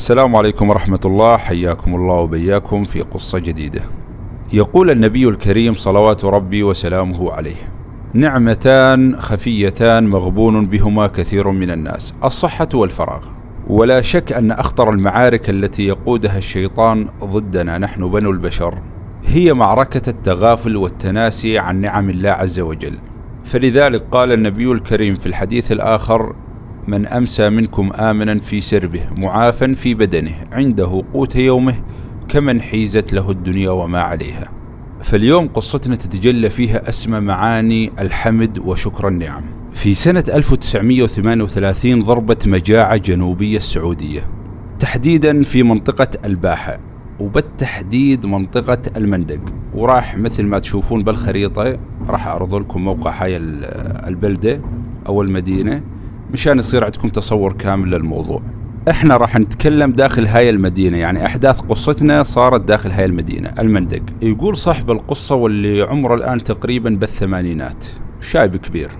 السلام عليكم ورحمة الله حياكم الله وبياكم في قصة جديدة. يقول النبي الكريم صلوات ربي وسلامه عليه: نعمتان خفيتان مغبون بهما كثير من الناس، الصحة والفراغ. ولا شك أن أخطر المعارك التي يقودها الشيطان ضدنا نحن بنو البشر هي معركة التغافل والتناسي عن نعم الله عز وجل. فلذلك قال النبي الكريم في الحديث الآخر: من أمسى منكم آمنا في سربه معافا في بدنه عنده قوت يومه كمن حيزت له الدنيا وما عليها. فاليوم قصتنا تتجلى فيها أسمى معاني الحمد وشكر النعم. في سنة 1938 ضربت مجاعة جنوبية السعودية تحديدا في منطقة الباحة وبالتحديد منطقة المندق. وراح مثل ما تشوفون بالخريطة راح أعرض لكم موقع هاي البلدة أو المدينة. مشان يصير عندكم تصور كامل للموضوع. إحنا راح نتكلم داخل هاي المدينة يعني أحداث قصتنا صارت داخل هاي المدينة المندق. يقول صاحب القصة واللي عمره الآن تقريبا بالثمانينات شايب كبير.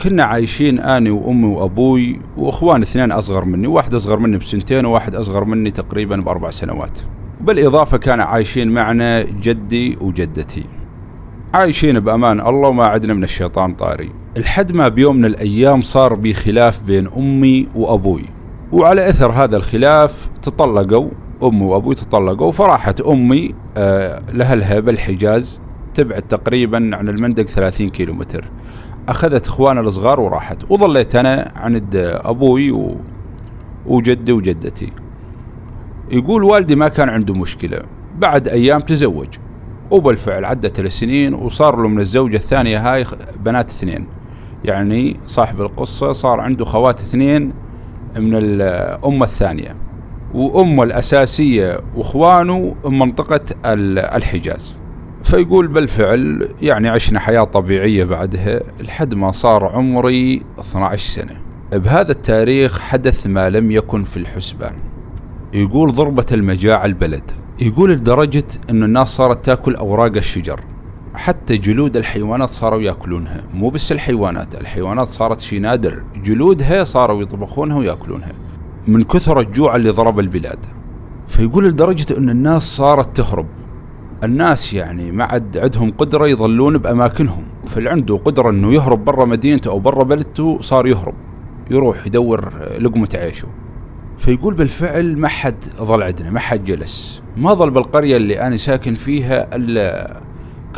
كنا عايشين اني وأمي وأبوي وإخوان اثنين أصغر مني واحد أصغر مني بسنتين وواحد أصغر مني تقريبا بأربع سنوات. بالإضافة كان عايشين معنا جدي وجدتي. عايشين بأمان. الله وما عدنا من الشيطان طاري. لحد ما بيوم من الأيام صار بي خلاف بين أمي وأبوي. وعلى إثر هذا الخلاف تطلقوا أمي وأبوي تطلقوا فراحت أمي آه لاهلها بالحجاز تبعد تقريبا عن المندق 30 كيلو متر أخذت إخوانها الصغار وراحت. وظليت أنا عند أبوي و... وجدي وجدتي. يقول والدي ما كان عنده مشكلة. بعد أيام تزوج. وبالفعل عدت ثلاث سنين وصار له من الزوجة الثانية هاي بنات اثنين. يعني صاحب القصة صار عنده خوات اثنين من الأمة الثانية. وأمه الأساسية وإخوانه من منطقة الحجاز. فيقول بالفعل يعني عشنا حياة طبيعية بعدها لحد ما صار عمري 12 سنة. بهذا التاريخ حدث ما لم يكن في الحسبان. يقول ضربة المجاعة البلد. يقول لدرجة أن الناس صارت تأكل أوراق الشجر. حتى جلود الحيوانات صاروا يأكلونها. مو بس الحيوانات الحيوانات صارت شيء نادر. جلودها صاروا يطبخونها ويأكلونها. من كثر الجوع اللي ضرب البلاد. فيقول لدرجة أن الناس صارت تهرب. الناس يعني ما عاد عندهم قدرة يظلون بأماكنهم. فاللي عنده قدرة أنه يهرب برا مدينته أو برا بلدته صار يهرب. يروح يدور لقمة عيشه. فيقول بالفعل ما حد ظل عندنا ما حد جلس. ما ظل بالقرية اللي أنا ساكن فيها إلا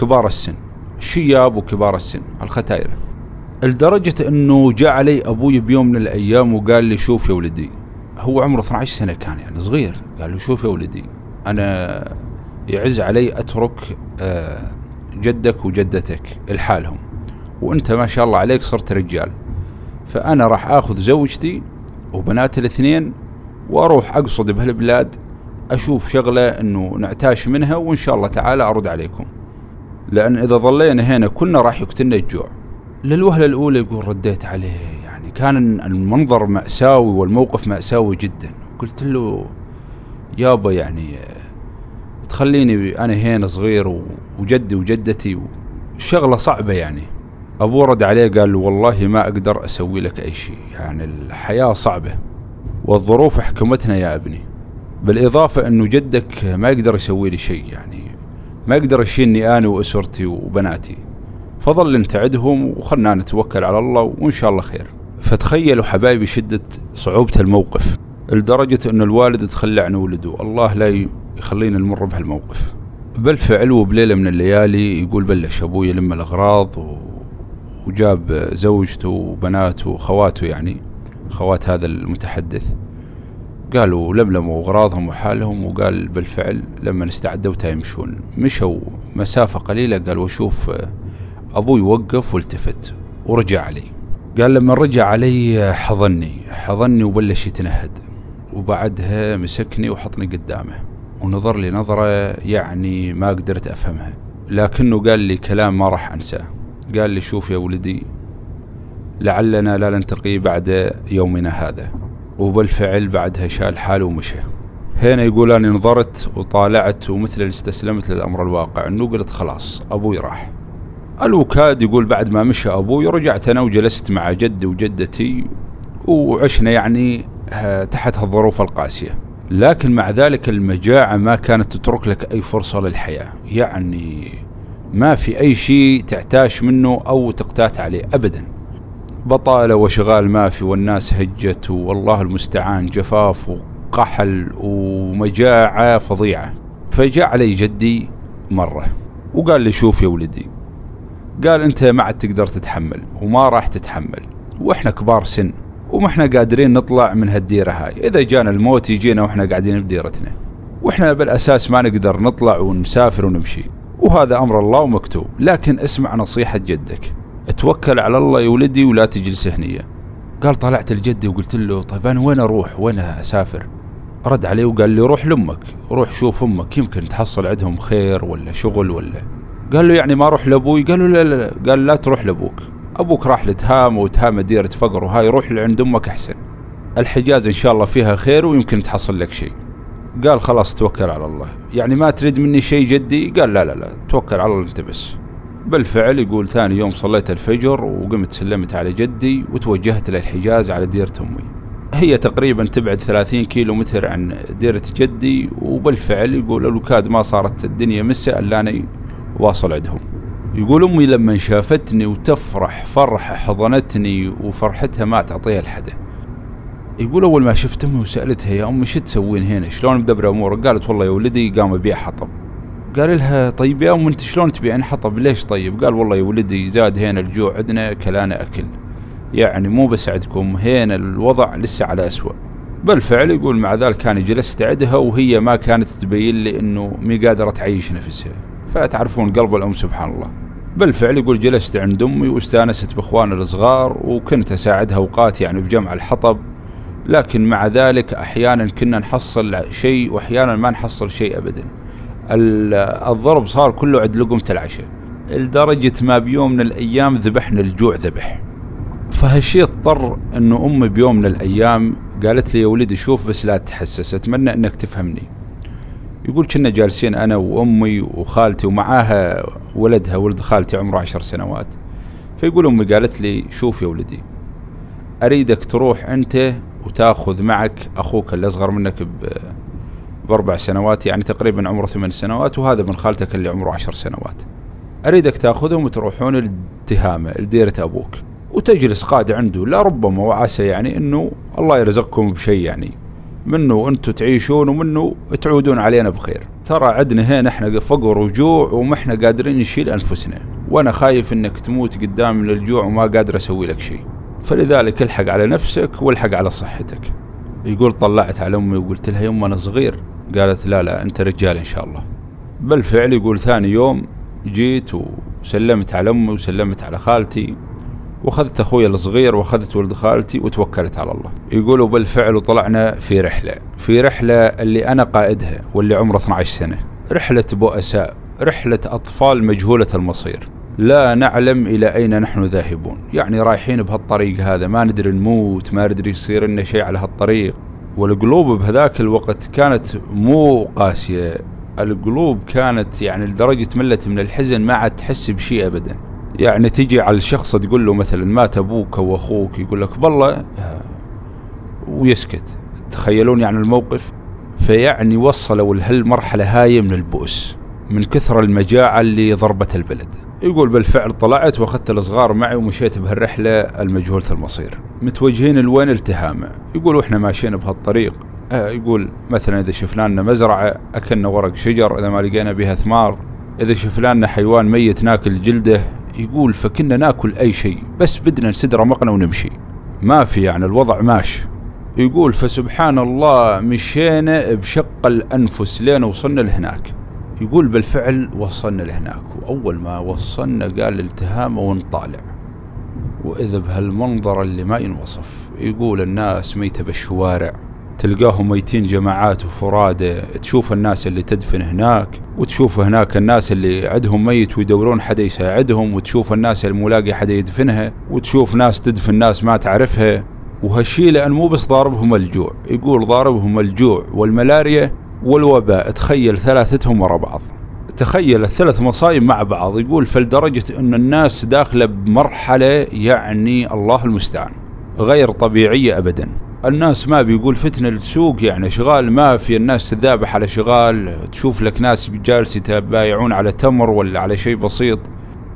كبار السن شياب وكبار السن الختايرة لدرجة أنه جاء علي أبوي بيوم من الأيام وقال لي شوف يا ولدي. هو عمره 12 سنة كان يعني صغير. قال له شوف يا ولدي أنا يعز علي أترك آه، جدك وجدتك لحالهم. وأنت ما شاء الله عليك صرت رجال. فأنا راح آخذ زوجتي وبناتي الاثنين وأروح أقصد بهالبلاد أشوف شغلة إنه نعتاش منها وإن شاء الله تعالى أرد عليكم. لأن إذا ظلينا هنا كنا راح يقتلنا الجوع. للوهلة الأولى يقول رديت عليه يعني كان المنظر مأساوي والموقف مأساوي جدا. قلت له يابا يعني تخليني أنا هنا صغير وجدي وجدتي شغلة صعبة يعني. ابوه رد عليه قال له والله ما أقدر أسوي لك أي شيء. يعني الحياة صعبة. والظروف حكمتنا يا ابني. بالإضافة أنه جدك ما يقدر يسوي لي شيء يعني. ما يقدر يشيلني أنا وأسرتي وبناتي. فظل انت عدهم وخلنا نتوكل على الله وإن شاء الله خير. فتخيلوا حبايبي شدة صعوبة الموقف. لدرجة أن الوالد تخلى عن ولده. الله لا يخلينا نمر بهالموقف. بالفعل وبليلة من الليالي يقول بلش أبوي يلم الأغراض وجاب زوجته وبناته وخواته يعني. خوات هذا المتحدث. قالوا لملموا أغراضهم وحالهم وقال بالفعل لما استعدوا يمشون. مشوا مسافة قليلة قال وشوف أبوي وقف والتفت. ورجع علي. قال لما رجع علي حضني. حضني وبلش يتنهد. وبعدها مسكني وحطني قدامه. ونظر لي نظرة يعني ما قدرت أفهمها. لكنه قال لي كلام ما راح أنساه. قال لي شوف يا ولدي لعلنا لا نلتقي بعد يومنا هذا. وبالفعل بعدها شال حاله ومشى. هنا يقول أنا نظرت وطالعت ومثل استسلمت للأمر الواقع. أنه قلت خلاص أبوي راح. الوكاد يقول بعد ما مشى أبوي رجعت أنا وجلست مع جدي وجدتي وعشنا يعني آه، تحت هالظروف القاسية. لكن مع ذلك المجاعة ما كانت تترك لك أي فرصة للحياة. يعني ما في أي شيء تعتاش منه أو تقتات عليه أبدا. بطالة وشغال ما في والناس هجت والله المستعان جفاف وقحل ومجاعة فظيعة. فجاء علي جدي مرة وقال لي شوف يا ولدي قال أنت ما عاد تقدر تتحمل وما راح تتحمل وإحنا كبار سن وما إحنا قادرين نطلع من هالديرة هاي. إذا جانا الموت يجينا وإحنا قاعدين بديرتنا. وإحنا بالأساس ما نقدر نطلع ونسافر ونمشي. وهذا أمر الله ومكتوب لكن اسمع نصيحة جدك. توكل على الله يا ولدي ولا تجلس هنية قال طلعت لجدي وقلت له طيب أنا وين أروح؟ وين أسافر؟ رد علي وقال لي روح لأمك روح شوف أمك يمكن تحصل عندهم خير ولا شغل ولا. قال له يعني ما أروح لأبوي؟ قال له لا لا لا. قال لا تروح لأبوك. أبوك راح لتهام وتهام ديرة فقر وهاي روح لعند أمك أحسن. الحجاز إن شاء الله فيها خير ويمكن تحصل لك شيء. قال خلاص توكل على الله. يعني ما تريد مني شيء جدي؟ قال لا لا لا. توكل على الله أنت بس. بالفعل يقول ثاني يوم صليت الفجر وقمت سلمت على جدي وتوجهت للحجاز على ديرة أمي. هي تقريبا تبعد 30 كيلو متر عن ديرة جدي وبالفعل يقول الوكاد ما صارت الدنيا مساء إلا أنا واصل عندهم. يقول أمي لما شافتني وتفرح فرحة حضنتني وفرحتها ما تعطيها لحدا يقول أول ما شفت أمي وسألتها يا أمي شو تسوين هنا؟ شلون مدبر أمورك؟ قالت والله يا ولدي قام ابيع حطب. قال لها طيب يا أم أنت شلون تبيعين حطب ليش طيب؟ قال والله يا ولدي زاد هنا الجوع عندنا كلانا أكل. يعني مو بس عندكم هنا الوضع لسه على أسوأ. بالفعل يقول مع ذلك كان جلست عندها وهي ما كانت تبين لي إنه مي قادرة تعيش نفسها. فتعرفون قلب الأم سبحان الله. بالفعل يقول جلست عند أمي واستانست بإخواني الصغار وكنت أساعدها أوقات يعني بجمع الحطب. لكن مع ذلك أحيانا كنا نحصل شيء وأحيانا ما نحصل شيء ابدا. الضرب صار كله عند لقمة العشاء. لدرجة ما بيوم من الأيام ذبحنا الجوع ذبح. فهالشيء اضطر إنه أمي بيوم من الأيام قالت لي يا ولدي شوف بس لا تحسس أتمنى إنك تفهمني. يقول كنا جالسين أنا وأمي وخالتي ومعاها ولدها ولد خالتي عمره عشر سنوات. فيقول أمي قالت لي شوف يا ولدي أريدك تروح أنت وتأخذ معك أخوك اللي أصغر منك بأربع سنوات يعني تقريبا عمره ثمان سنوات وهذا من خالتك اللي عمره عشر سنوات. أريدك تأخذهم وتروحون للتهامة لديرة أبوك. وتجلس قاعد عنده لا ربما وعسى يعني إنه الله يرزقكم بشيء يعني. منه أنتم تعيشون ومنه تعودون علينا بخير. ترى عندنا هنا إحنا فقر وجوع وما إحنا قادرين نشيل أنفسنا. وأنا خايف إنك تموت قدام من الجوع وما قادر أسوي لك شيء. فلذلك الحق على نفسك والحق على صحتك. يقول طلعت على أمي وقلت لها يوم أنا صغير قالت لا لا أنت رجال إن شاء الله. بالفعل يقول ثاني يوم جيت وسلمت على أمي وسلمت على خالتي وأخذت أخوي الصغير وأخذت ولد خالتي وتوكلت على الله. يقولوا بالفعل وطلعنا في رحلة في رحلة اللي أنا قائدها واللي عمره 12 سنة. رحلة بؤساء رحلة أطفال مجهولة المصير. لا نعلم إلى أين نحن ذاهبون. يعني رايحين بهالطريق هذا ما ندري نموت ما ندري يصير لنا شيء على هالطريق. والقلوب بهذاك الوقت كانت مو قاسية. القلوب كانت يعني لدرجة ملت من الحزن ما عاد تحس بشيء ابدا. يعني تجي على الشخص تقول له مثلا مات أبوك أو أخوك يقول لك بالله ويسكت. تخيلون يعني الموقف؟ فيعني وصلوا لهالمرحلة هاي من البؤس من كثر المجاعة اللي ضربت البلد. يقول بالفعل طلعت واخذت الصغار معي ومشيت بهالرحلة المجهولة المصير. متوجهين لوين التهامة؟ يقول وإحنا ماشيين بهالطريق. آه يقول مثلا إذا شفنا لنا مزرعة أكلنا ورق شجر إذا ما لقينا بها ثمار إذا شفنا لنا حيوان ميت ناكل جلده. يقول فكنا ناكل أي شيء بس بدنا نسد رمقنا ونمشي. ما في يعني الوضع ماش يقول فسبحان الله مشينا بشق الأنفس لين وصلنا لهناك. يقول بالفعل وصلنا لهناك واول ما وصلنا قال التهامة ونطالع. وإذا بهالمنظر اللي ما ينوصف يقول الناس ميتة بالشوارع. تلقاهم ميتين جماعات وفرادة. تشوف الناس اللي تدفن هناك وتشوف هناك الناس اللي عندهم ميت ويدورون حدا يساعدهم وتشوف الناس الملاقي حدا يدفنها وتشوف ناس تدفن ناس ما تعرفها. وهالشي لأن مو بس ضاربهم الجوع. يقول ضاربهم الجوع والملاريا والوباء تخيل ثلاثتهم ورا بعض. تخيل الثلاث مصايب مع بعض يقول فلدرجة أن الناس داخلة بمرحلة يعني الله المستعان غير طبيعية أبدا. الناس ما بيقول فتنة السوق يعني شغال ما في الناس تذابح على شغال تشوف لك ناس جالس يتبايعون على تمر ولا على شيء بسيط.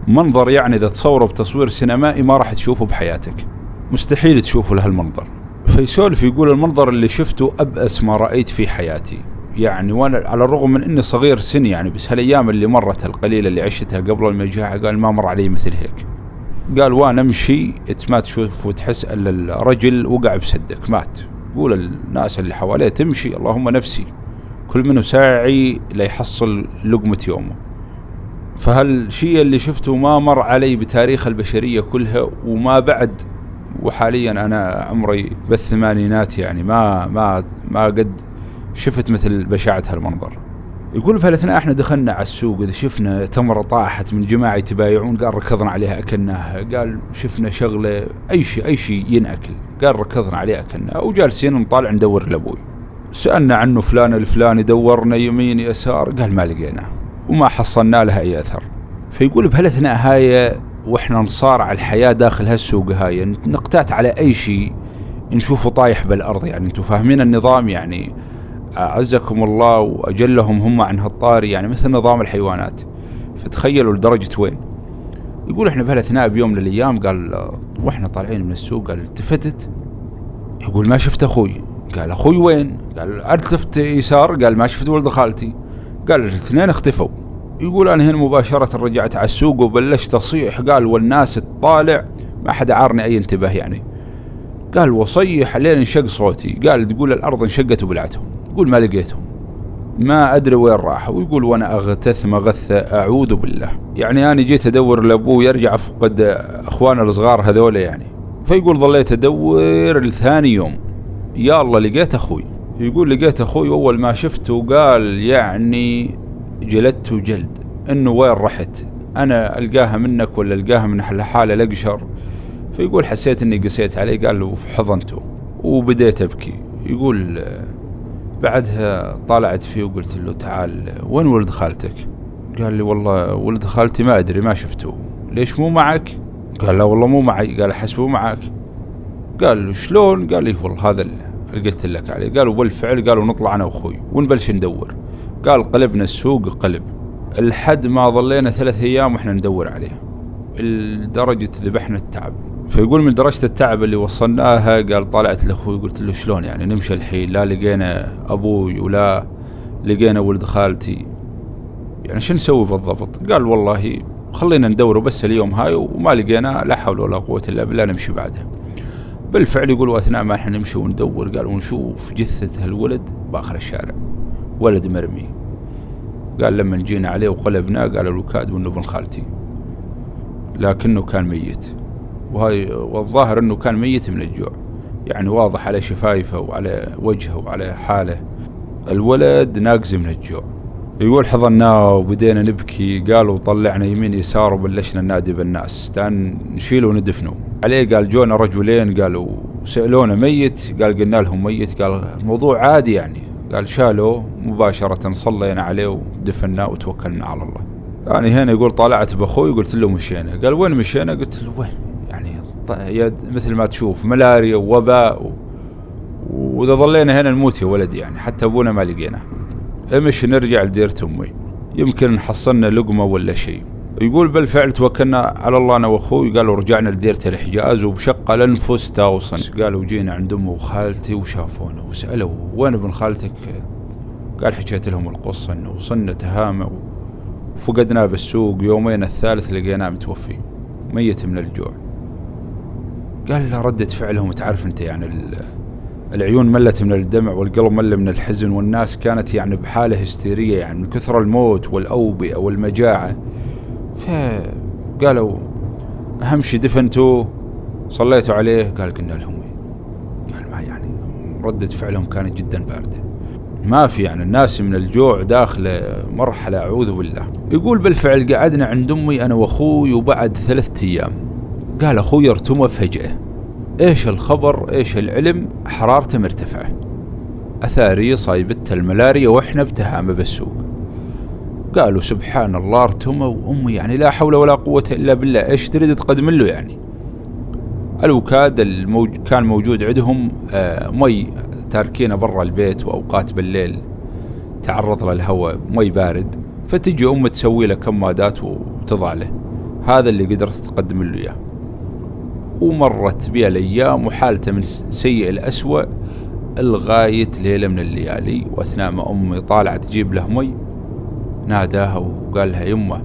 منظر يعني إذا تصوره بتصوير سينمائي ما راح تشوفه بحياتك. مستحيل تشوفه لهالمنظر. فيسولف يقول المنظر اللي شفته أبأس ما رأيت في حياتي. يعني وأنا على الرغم من إني صغير سن يعني بس هالأيام اللي مرت القليلة اللي عشتها قبل المجاعة قال ما مر علي مثل هيك. قال وأنا أمشي ما تشوف وتحس إلا الرجل وقع بسدك مات. يقول الناس اللي حواليه تمشي اللهم نفسي. كل منه ساعي ليحصل لقمة يومه. فهالشيء اللي شفته ما مر علي بتاريخ البشرية كلها وما بعد. وحاليا أنا عمري بالثمانينات يعني ما ما ما قد شفت مثل بشاعة هالمنظر. يقول في الأثناء إحنا دخلنا على السوق إذا شفنا تمرة طاحت من جماعة يتبايعون قال ركضنا عليها أكلناها. قال شفنا شغلة أي شيء أي شيء ينأكل. قال ركضنا عليه أكلناها. وجالسين نطالع ندور لابوي سألنا عنه فلان الفلاني دورنا يمين يسار. قال ما لقيناه وما حصلنا لها أي أثر. فيقول بهالأثناء هاي وإحنا نصارع الحياة داخل هالسوق هاي نقتات على أي شيء نشوفه طايح بالأرض. يعني أنتم فاهمين النظام يعني أعزكم الله وأجلهم هم عن هالطاري يعني مثل نظام الحيوانات. فتخيلوا لدرجة وين. يقول إحنا بهالأثناء بيوم من الأيام قال وإحنا طالعين من السوق قال التفتت. يقول ما شفت أخوي. قال أخوي وين؟ قال التفت يسار. قال ما شفت ولد خالتي. قال الاثنين اختفوا. يقول أنا هنا مباشرة رجعت على السوق وبلشت أصيح. قال والناس تطالع ما حد عارني أي انتباه يعني. قال وصيح لين انشق صوتي. قال تقول الأرض انشقت وبلعتهم. يقول ما لقيتهم. ما أدري وين راحوا. ويقول وأنا أغتث مغثة أعوذ بالله. يعني أنا جيت أدور لأبوه يرجع افقد اخوانا الصغار هذول يعني. فيقول ظليت أدور لثاني يوم. يا الله لقيت أخوي. يقول لقيت أخوي اول ما شفته قال يعني جلدته جلد. إنه وين رحت؟ أنا ألقاها منك ولا ألقاها من حالة الأقشر؟ فيقول حسيت إني قسيت عليه. قال له حضنته وبديت أبكي. يقول بعدها طالعت فيه وقلت له تعال وين ولد خالتك؟ قال لي والله ولد خالتي ما أدري ما شفته. ليش مو معك؟ قال لا والله مو معي. قال حسبه معك. قال له شلون؟ قال لي والله هذا اللي قلت لك عليه. قالوا بالفعل قالوا نطلع أنا وأخوي ونبلش ندور. قال قلبنا السوق قلب. الحد ما ظلينا ثلاث أيام وإحنا ندور عليه. لدرجة ذبحنا التعب. فيقول من درجة التعب اللي وصلناها قال طلعت لأخوي قلت له شلون يعني؟ نمشي الحين لا لقينا أبوي ولا لقينا ولد خالتي. يعني شو نسوي بالضبط؟ قال والله خلينا ندوره بس اليوم هاي وما لقينا لا حول ولا قوة إلا بالله نمشي بعدها. بالفعل يقول وأثناء ما إحنا نمشي وندور قال ونشوف جثة هالولد بآخر الشارع. ولد مرمي. قال لما جينا عليه وقلبناه قال الوكاد وانه ابن خالتي لكنه كان ميت. وهاي والظاهر إنه كان ميت من الجوع. يعني واضح على شفايفه وعلى وجهه وعلى حاله. الولد ناقز من الجوع. يقول حضناه وبدينا نبكي. قالوا طلعنا يمين يسار وبلشنا ننادي بالناس. تان نشيله وندفنه. عليه قال جونا رجلين. قالوا سألونا ميت. قال قلنا لهم ميت. قال الموضوع عادي يعني. قال شالوه مباشرة صلينا عليه ودفناه وتوكلنا على الله. يعني هنا يقول طلعت بأخوي قلت له مشينا. قال وين مشينا؟ قلت له وين؟ مثل ما تشوف ملاريا ووباء. وإذا ظلينا هنا نموت يا ولدي يعني حتى أبونا ما لقينا. امش نرجع لديرة امي يمكن حصلنا لقمة ولا شيء. يقول بالفعل توكلنا على الله أنا وأخوي قالوا رجعنا لديرة الحجاز وبشق الأنفس تاوصن قالوا جينا عند امي وخالتي وشافونا وسألوا وين ابن خالتك؟ قال حكيت لهم القصة إنه وصلنا تهامة وفقدناه بالسوق يومين الثالث لقيناه متوفي ميت من الجوع. قال له ردة فعلهم تعرف أنت يعني العيون ملت من الدمع والقلب مل من الحزن والناس كانت يعني بحالة هستيرية يعني من كثر الموت والأوبئة والمجاعة. فقالوا أهم شي دفنتوه صليتوا عليه. قال قلنا لهم قال ما يعني ردة فعلهم كانت جدا باردة. ما في يعني الناس من الجوع داخلة مرحلة أعوذ بالله. يقول بالفعل قعدنا عند أمي أنا وأخوي وبعد ثلاثة أيام. قال أخوي ارتمى فجأة إيش الخبر؟ إيش العلم؟ حرارته مرتفعة. أثاري صايبت الملاريا وإحنا بتهامة بالسوق. قالوا سبحان الله ارتمى وأمي يعني لا حول ولا قوة إلا بالله. إيش تريد تقدم له يعني؟ الوكاد الموج... كان موجود عندهم آه، مي تاركينه برا البيت وأوقات بالليل. تعرض للهواء مي بارد. فتجي أمه تسوي له كمادات وتضع له. هذا اللي قدرت تقدم له إياه. ومرت بها الأيام وحالته من سيء الأسوأ لغاية ليلة من الليالي وأثناء ما أمي طالعة تجيب له مي ناداها وقال لها يمه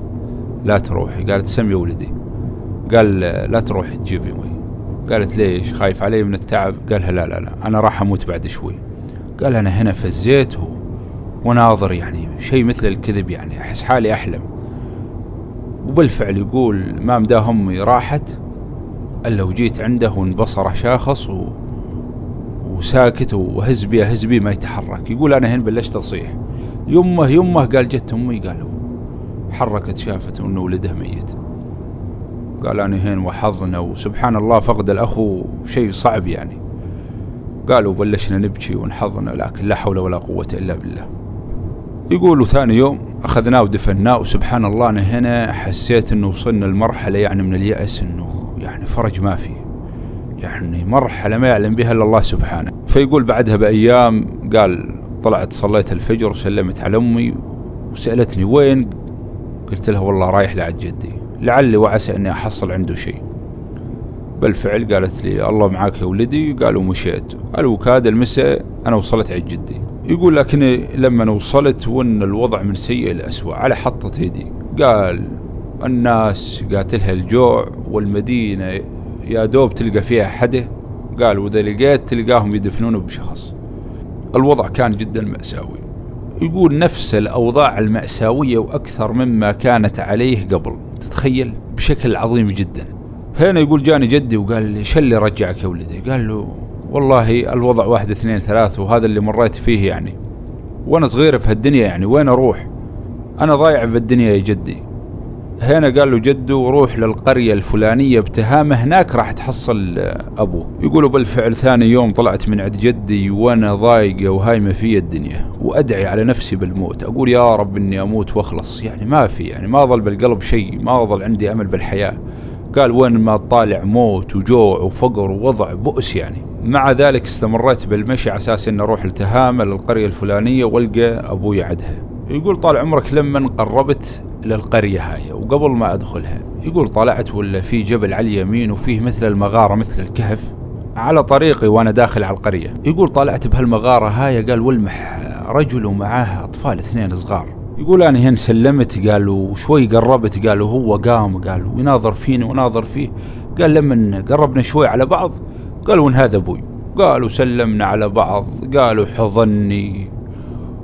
لا تروحي. قالت سمي ولدي. قال لا تروحي تجيبي مي. قالت ليش؟ خايف علي من التعب. قالها لا لا لا أنا راح أموت بعد شوي. قال أنا هنا فزيت وناظر يعني شيء مثل الكذب يعني أحس حالي أحلم. وبالفعل يقول ما مداه أمي راحت إلا وجيت عنده وانبصره شاخص و... وساكت وهز بيه هز بيه ما يتحرك. يقول أنا هنا بلشت أصيح. يمه يمه قال جت أمي قال حركت شافت أنه ولده ميت. قال أنا هين وحظنا وسبحان الله فقد الأخو شيء صعب يعني. قالوا بلشنا نبكي ونحظنا لكن لا حول ولا قوة إلا بالله. يقولوا ثاني يوم أخذناه ودفناه وسبحان الله أنا هنا حسيت أنه وصلنا لمرحلة يعني من اليأس أنه يعني فرج ما في. يعني مرحلة ما يعلم بها إلا الله سبحانه. فيقول بعدها بأيام قال طلعت صليت الفجر وسلمت على أمي وسألتني وين؟ قلت لها والله رايح لعد جدي. لعلي وعسى أني أحصل عنده شيء. بالفعل قالت لي الله معاك يا ولدي. قالوا مشيت الوكاد المساء أنا وصلت عند جدي. يقول لكن لما وصلت وإن الوضع من سيء لأسوأ على حطة يدي. قال الناس قاتلها الجوع والمدينة يا دوب تلقى فيها حدة. قال وإذا لقيت تلقاهم يدفنونه بشخص. الوضع كان جدا مأساوي. يقول نفس الأوضاع المأساوية وأكثر مما كانت عليه قبل. تتخيل؟ بشكل عظيم جدا. هنا يقول جاني جدي وقال لي شو اللي رجعك يا ولدي؟ قال له والله الوضع واحد اثنين ثلاث وهذا اللي مريت فيه يعني. وأنا صغير في هالدنيا يعني وين أروح؟ أنا ضايع في الدنيا يا جدي. هنا قال له جده روح للقرية الفلانية بتهامة هناك راح تحصل أبوك يقولوا بالفعل ثاني يوم طلعت من عند جدي وأنا ضايقة وهايمة في الدنيا وأدعي على نفسي بالموت. أقول يا رب إني أموت وأخلص. يعني ما في يعني ما ظل بالقلب شيء ما ظل عندي أمل بالحياة. قال وين ما طالع موت وجوع وفقر ووضع بؤس يعني. مع ذلك استمريت بالمشي على أساس اني أروح لتهامه للقرية الفلانية وألقى أبوي عدها. يقول طال عمرك لما قربت للقريه هاي وقبل ما أدخلها يقول طلعت ولا في جبل على اليمين وفيه مثل المغارة مثل الكهف على طريقي وأنا داخل على القرية. يقول طلعت بهالمغارة هاي قال والمح رجل ومعاه أطفال اثنين صغار. يقول أنا هنا سلمت قالوا وشوي قربت قالوا هو قام قال ويناظر فيني وناظر فيه. قال لما قربنا شوي على بعض؟ قالوا ان هذا أبوي؟ قالوا سلمنا على بعض قالوا حضني.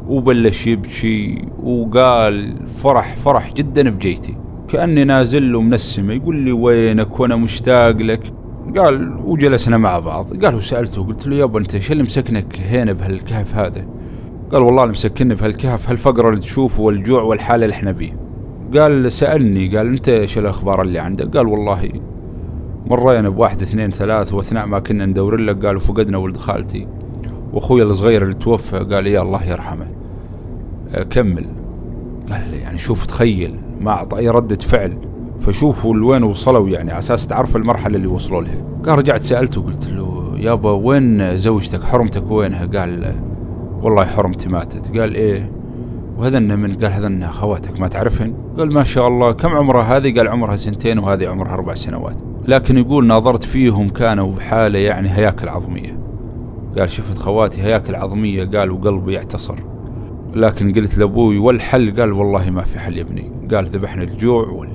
وبلش يبكي وقال فرح فرح جدا بجيتي. كأني نازل له من السماء يقول لي وينك وأنا مشتاق لك؟ قال وجلسنا مع بعض. قال وسألته قلت له يابا أنت شو اللي مسكنك هنا بهالكهف هذا؟ قال والله اللي مسكني في هالكهف هالفقر اللي تشوفه والجوع والحالة اللي إحنا بيه. قال سألني قال أنت إيش الأخبار اللي عندك؟ قال والله مرينا بواحد اثنين ثلاث وأثناء ما كنا ندور لك قالوا فقدنا ولد خالتي. وأخوي الصغير اللي توفى قال يا الله يرحمه. كمل قال يعني شوف تخيل ما أعطى أي ردة فعل. فشوفوا لوين وصلوا يعني على أساس تعرف المرحلة اللي وصلوا لها. قال رجعت سألته قلت له يابا وين زوجتك؟ حرمتك وينها؟ قال والله حرمتي ماتت. قال إيه وهذن من قال هذن خواتك ما تعرفهن؟ قال ما شاء الله. كم عمرها هذه؟ قال عمرها سنتين وهذه عمرها أربع سنوات. لكن يقول ناظرت فيهم كانوا بحالة يعني هياكل عظمية. قال شفت خواتي هياكل عظمية؟ قال وقلبي يعتصر. لكن قلت لأبوي والحل قال والله ما في حل يا ابني. قال ذبحنا الجوع وال...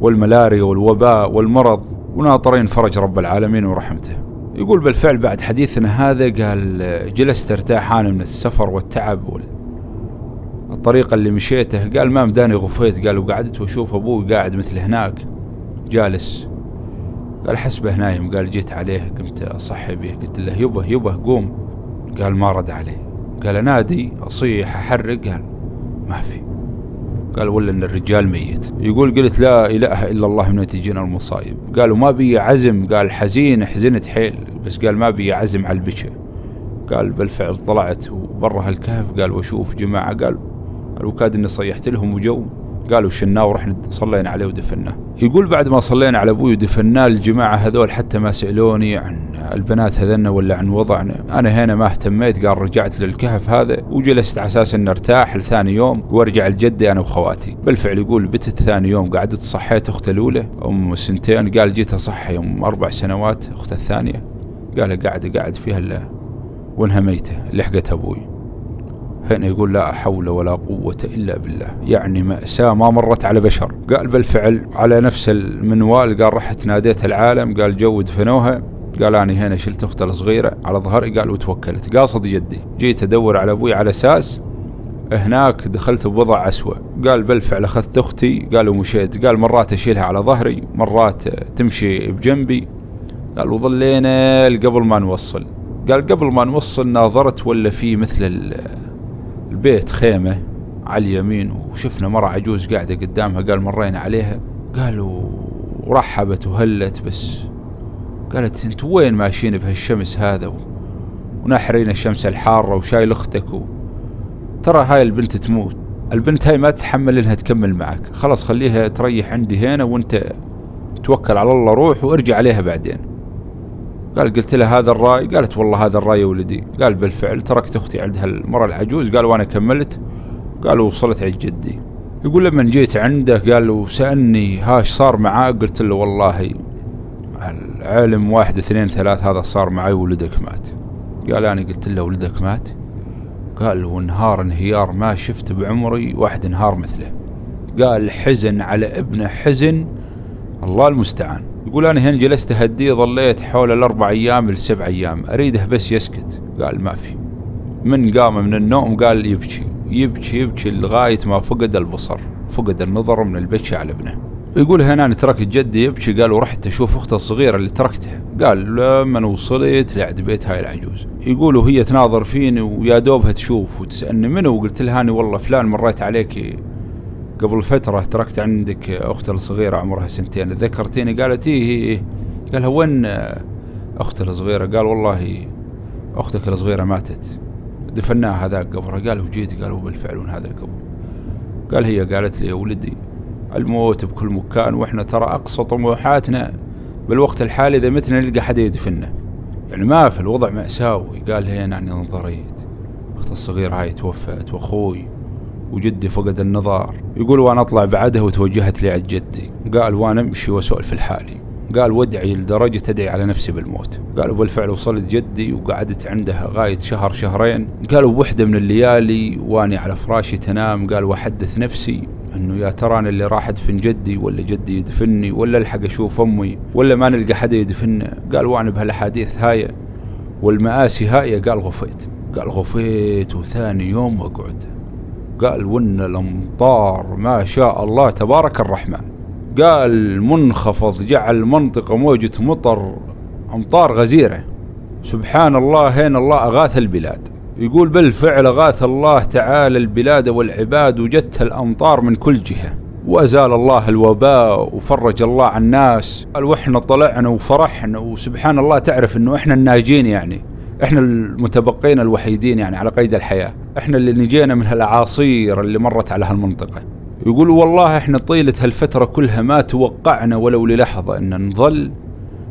والملاريا والوباء والمرض وناطرين فرج رب العالمين ورحمته. يقول بالفعل بعد حديثنا هذا قال جلست ارتاح أنا من السفر والتعب والطريقة اللي مشيته. قال ما مداني غفيت. قال وقعدت وأشوف أبوي قاعد مثل هناك جالس. قال حسبه نايم قال جيت عليه قمت أصحي به. قلت له يبه يبه قوم. قال ما رد علي قال انادي أصيح أحرق. قال ما في. قال ولا إن الرجال ميت. يقول قلت لا إله إلا الله من تجينا المصايب. قالوا ما بي عزم. قال حزين حزنت حيل. بس قال ما بي عزم على البكا قال بالفعل طلعت وبرا هالكهف قال وأشوف جماعة. قال وكاد إني صيحت لهم وجو. قالوا شلناه ورحنا صلينا عليه ودفناه. يقول بعد ما صلينا على أبوي ودفناه الجماعة هذول حتى ما سألوني عن البنات هذنا ولا عن وضعنا أنا هنا ما اهتميت قال رجعت للكهف هذا وجلست على أساس ان ارتاح لثاني يوم وأرجع لجدي أنا وخواتي. بالفعل يقول بتت ثاني يوم قعدت صحيت أختي الأولى أم سنتين قال جيت أصحي يوم أربع سنوات اختها الثانية. قال قاعد قاعد فيها إلا وانها ميته لحقت أبوي. هنا يقول لا حول ولا قوة إلا بالله. يعني مأساة ما مرت على بشر. قال بالفعل على نفس المنوال قال رحت ناديت العالم قال جو دفنوها. قال أنا هنا شلت أختي الصغيرة. على ظهري قال وتوكلت. قاصد جدي. جيت أدور على أبوي على أساس هناك دخلت بوضع أسوأ. قال بالفعل أخذت أختي. قال ومشيت قال مرات أشيلها على ظهري مرات تمشي بجنبي. قال وظلينا قبل ما نوصل. قال قبل ما نوصل ناظرت ولا في مثل البيت خيمة على اليمين وشفنا مرة عجوز قاعدة قدامها قال مرينا عليها. قالوا ورحبت وهلت بس. قالت أنتوا وين ماشيين بهالشمس هذا؟ ونحرين الشمس الحارة وشايل أختك و... ترى هاي البنت تموت. البنت هاي ما تتحمل إنها تكمل معك. خلاص خليها تريح عندي هنا وانت توكل على الله روح وارجع عليها بعدين. قال قلت له هذا الرأي؟ قالت والله هذا الرأي يا ولدي. قال بالفعل تركت أختي عند هالمرة العجوز. قال وأنا كملت. قال وصلت عند جدي. يقول لما جيت عنده قال وسألني هاش صار معاك قلت له والله العلم واحد اثنين ثلاث هذا صار معي ولدك مات. قال أنا قلت له ولدك مات؟ قال وانهار انهيار ما شفت بعمري واحد انهار مثله. قال حزن على ابنه حزن. الله المستعان. يقول أنا هنا جلست أهديه ظليت حول الأربع أيام لسبع أيام. أريده بس يسكت. قال ما في. من قام من النوم قال يبكي. يبكي يبكي لغاية ما فقد البصر. فقد النظر من البكي على ابنه. يقول هنا أنا تركت جدي يبكي. قال ورحت أشوف أخته الصغيرة اللي تركتها. قال لما وصلت لعند بيت هاي العجوز. يقول وهي تناظر فيني ويا دوبها تشوف وتسألني منو؟ وقلت لها أنا والله فلان مريت عليك قبل فترة تركت عندك أختي الصغيرة عمرها سنتين. ذكرتيني قالت إيه إيه, إيه. قالها وين أختي الصغيرة؟ قال والله أختك الصغيرة ماتت. دفناها هذاك قبرها قال وجيت. قال وبالفعل وين هذا القبر. قال هي قالت لي يا ولدي الموت بكل مكان وإحنا ترى أقصى طموحاتنا بالوقت الحالي إذا متنا نلقى حدا يدفننا. يعني ما في الوضع مأساوي. قال هي يعني نظريت أختي الصغيرة هاي توفت وأخوي وجدي فقد النظار. يقول وأنا أطلع بعدها وتوجهت لي عند جدي. قال وأنا أمشي وأسولف الحالي. قال وادعي لدرجة أدعي على نفسي بالموت. قال وبالفعل وصلت جدي وقعدت عنده غاية شهر شهرين. قال بوحدة من الليالي وأني على فراشي تنام. قال وأحدث نفسي أنه يا ترى أنا اللي راح ادفن جدي ولا جدي يدفني ولا ألحق أشوف أمي ولا ما نلقى حدا يدفننا. قال وأنا بهالأحاديث هاي والمآسي هاي. قال غفيت. قال غفيت وثاني يوم اقعد قال ون الأمطار ما شاء الله تبارك الرحمن قال منخفض جعل منطقة موجة مطر أمطار غزيرة سبحان الله هين الله أغاث البلاد. يقول بالفعل أغاث الله تعالى البلاد والعباد وجت الأمطار من كل جهة وأزال الله الوباء وفرج الله عن الناس. قال وإحنا طلعنا وفرحنا وسبحان الله تعرف أنه إحنا الناجين يعني. إحنا المتبقين الوحيدين يعني على قيد الحياة. إحنا اللي نجينا من هالأعاصير اللي مرت على هالمنطقة. يقول والله إحنا طيلة هالفترة كلها ما توقعنا ولو للحظة أن نظل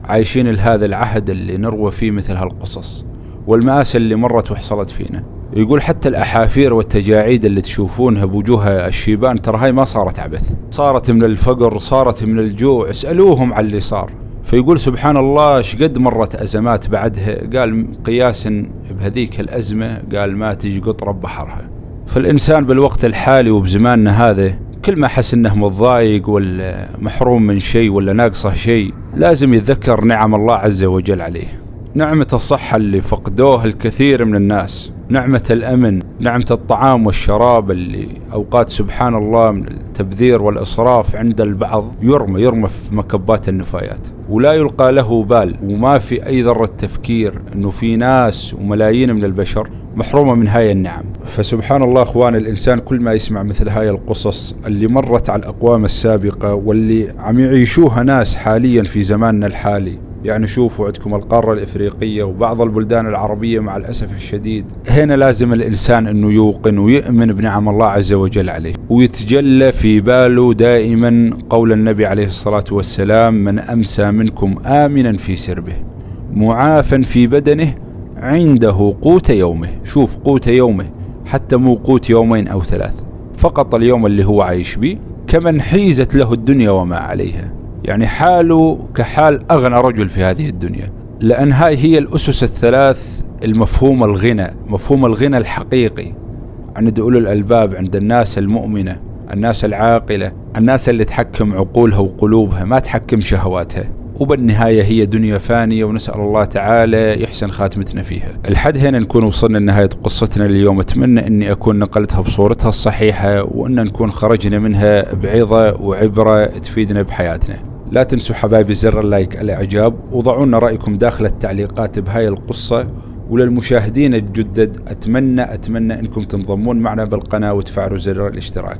عايشين لهذا العهد اللي نروى فيه مثل هالقصص والمآسي اللي مرت وحصلت فينا. يقول حتى الأحافير والتجاعيد اللي تشوفونها بوجوه الشيبان ترى هاي ما صارت عبث. صارت من الفقر صارت من الجوع. اسألوهم على اللي صار. فيقول سبحان الله شقد مرت أزمات بعدها؟ قال قياسا بهذيك الأزمة. قال ما تجي قطرة بحرها. فالإنسان بالوقت الحالي وبزماننا هذا كل ما حس إنه متضايق ولا محروم من شيء ولا ناقصه شيء لازم يتذكر نعم الله عز وجل عليه. نعمة الصحة اللي فقدوها الكثير من الناس. نعمة الأمن نعمة الطعام والشراب اللي أوقات سبحان الله من التبذير والإسراف عند البعض يرمى يرمى في مكبات النفايات. ولا يلقى له بال وما في أي ذرة تفكير أنه في ناس وملايين من البشر محرومة من هاي النعم. فسبحان الله أخوان الإنسان كل ما يسمع مثل هاي القصص اللي مرت على الأقوام السابقة واللي عم يعيشوها ناس حاليا في زماننا الحالي يعني شوفوا عندكم القارة الإفريقية وبعض البلدان العربية مع الأسف الشديد هنا لازم الإنسان أنه يوقن ويؤمن بنعم الله عز وجل عليه ويتجلى في باله دائما قول النبي عليه الصلاة والسلام من أمسى منكم آمنا في سربه معافا في بدنه عنده قوت يومه. شوف قوت يومه حتى مو قوت يومين أو ثلاث فقط اليوم اللي هو عايش به كمن حيزت له الدنيا وما عليها. يعني حاله كحال أغنى رجل في هذه الدنيا. لأن هاي هي الأسس الثلاث المفهوم الغنى مفهوم الغنى الحقيقي. عند أولو الألباب عند الناس المؤمنة الناس العاقلة الناس اللي تحكم عقولها وقلوبها ما تحكم شهواتها. وبالنهاية هي دنيا فانية ونسأل الله تعالى يحسن خاتمتنا فيها. الحد هنا نكون وصلنا لنهاية قصتنا اليوم أتمنى أني أكون نقلتها بصورتها الصحيحة وأن نكون خرجنا منها بعظة وعبرة تفيدنا بحياتنا. لا تنسوا حبايبي زر اللايك الإعجاب وضعوا لنا رأيكم داخل التعليقات بهاي القصة وللمشاهدين الجدد. أتمنى أتمنى أنكم تنضمون معنا بالقناة وتفعلوا زر الاشتراك.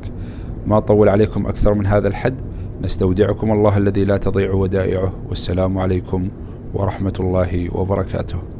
ما أطول عليكم أكثر من هذا الحد. نستودعكم الله الذي لا تضيع ودائعه. والسلام عليكم ورحمة الله وبركاته.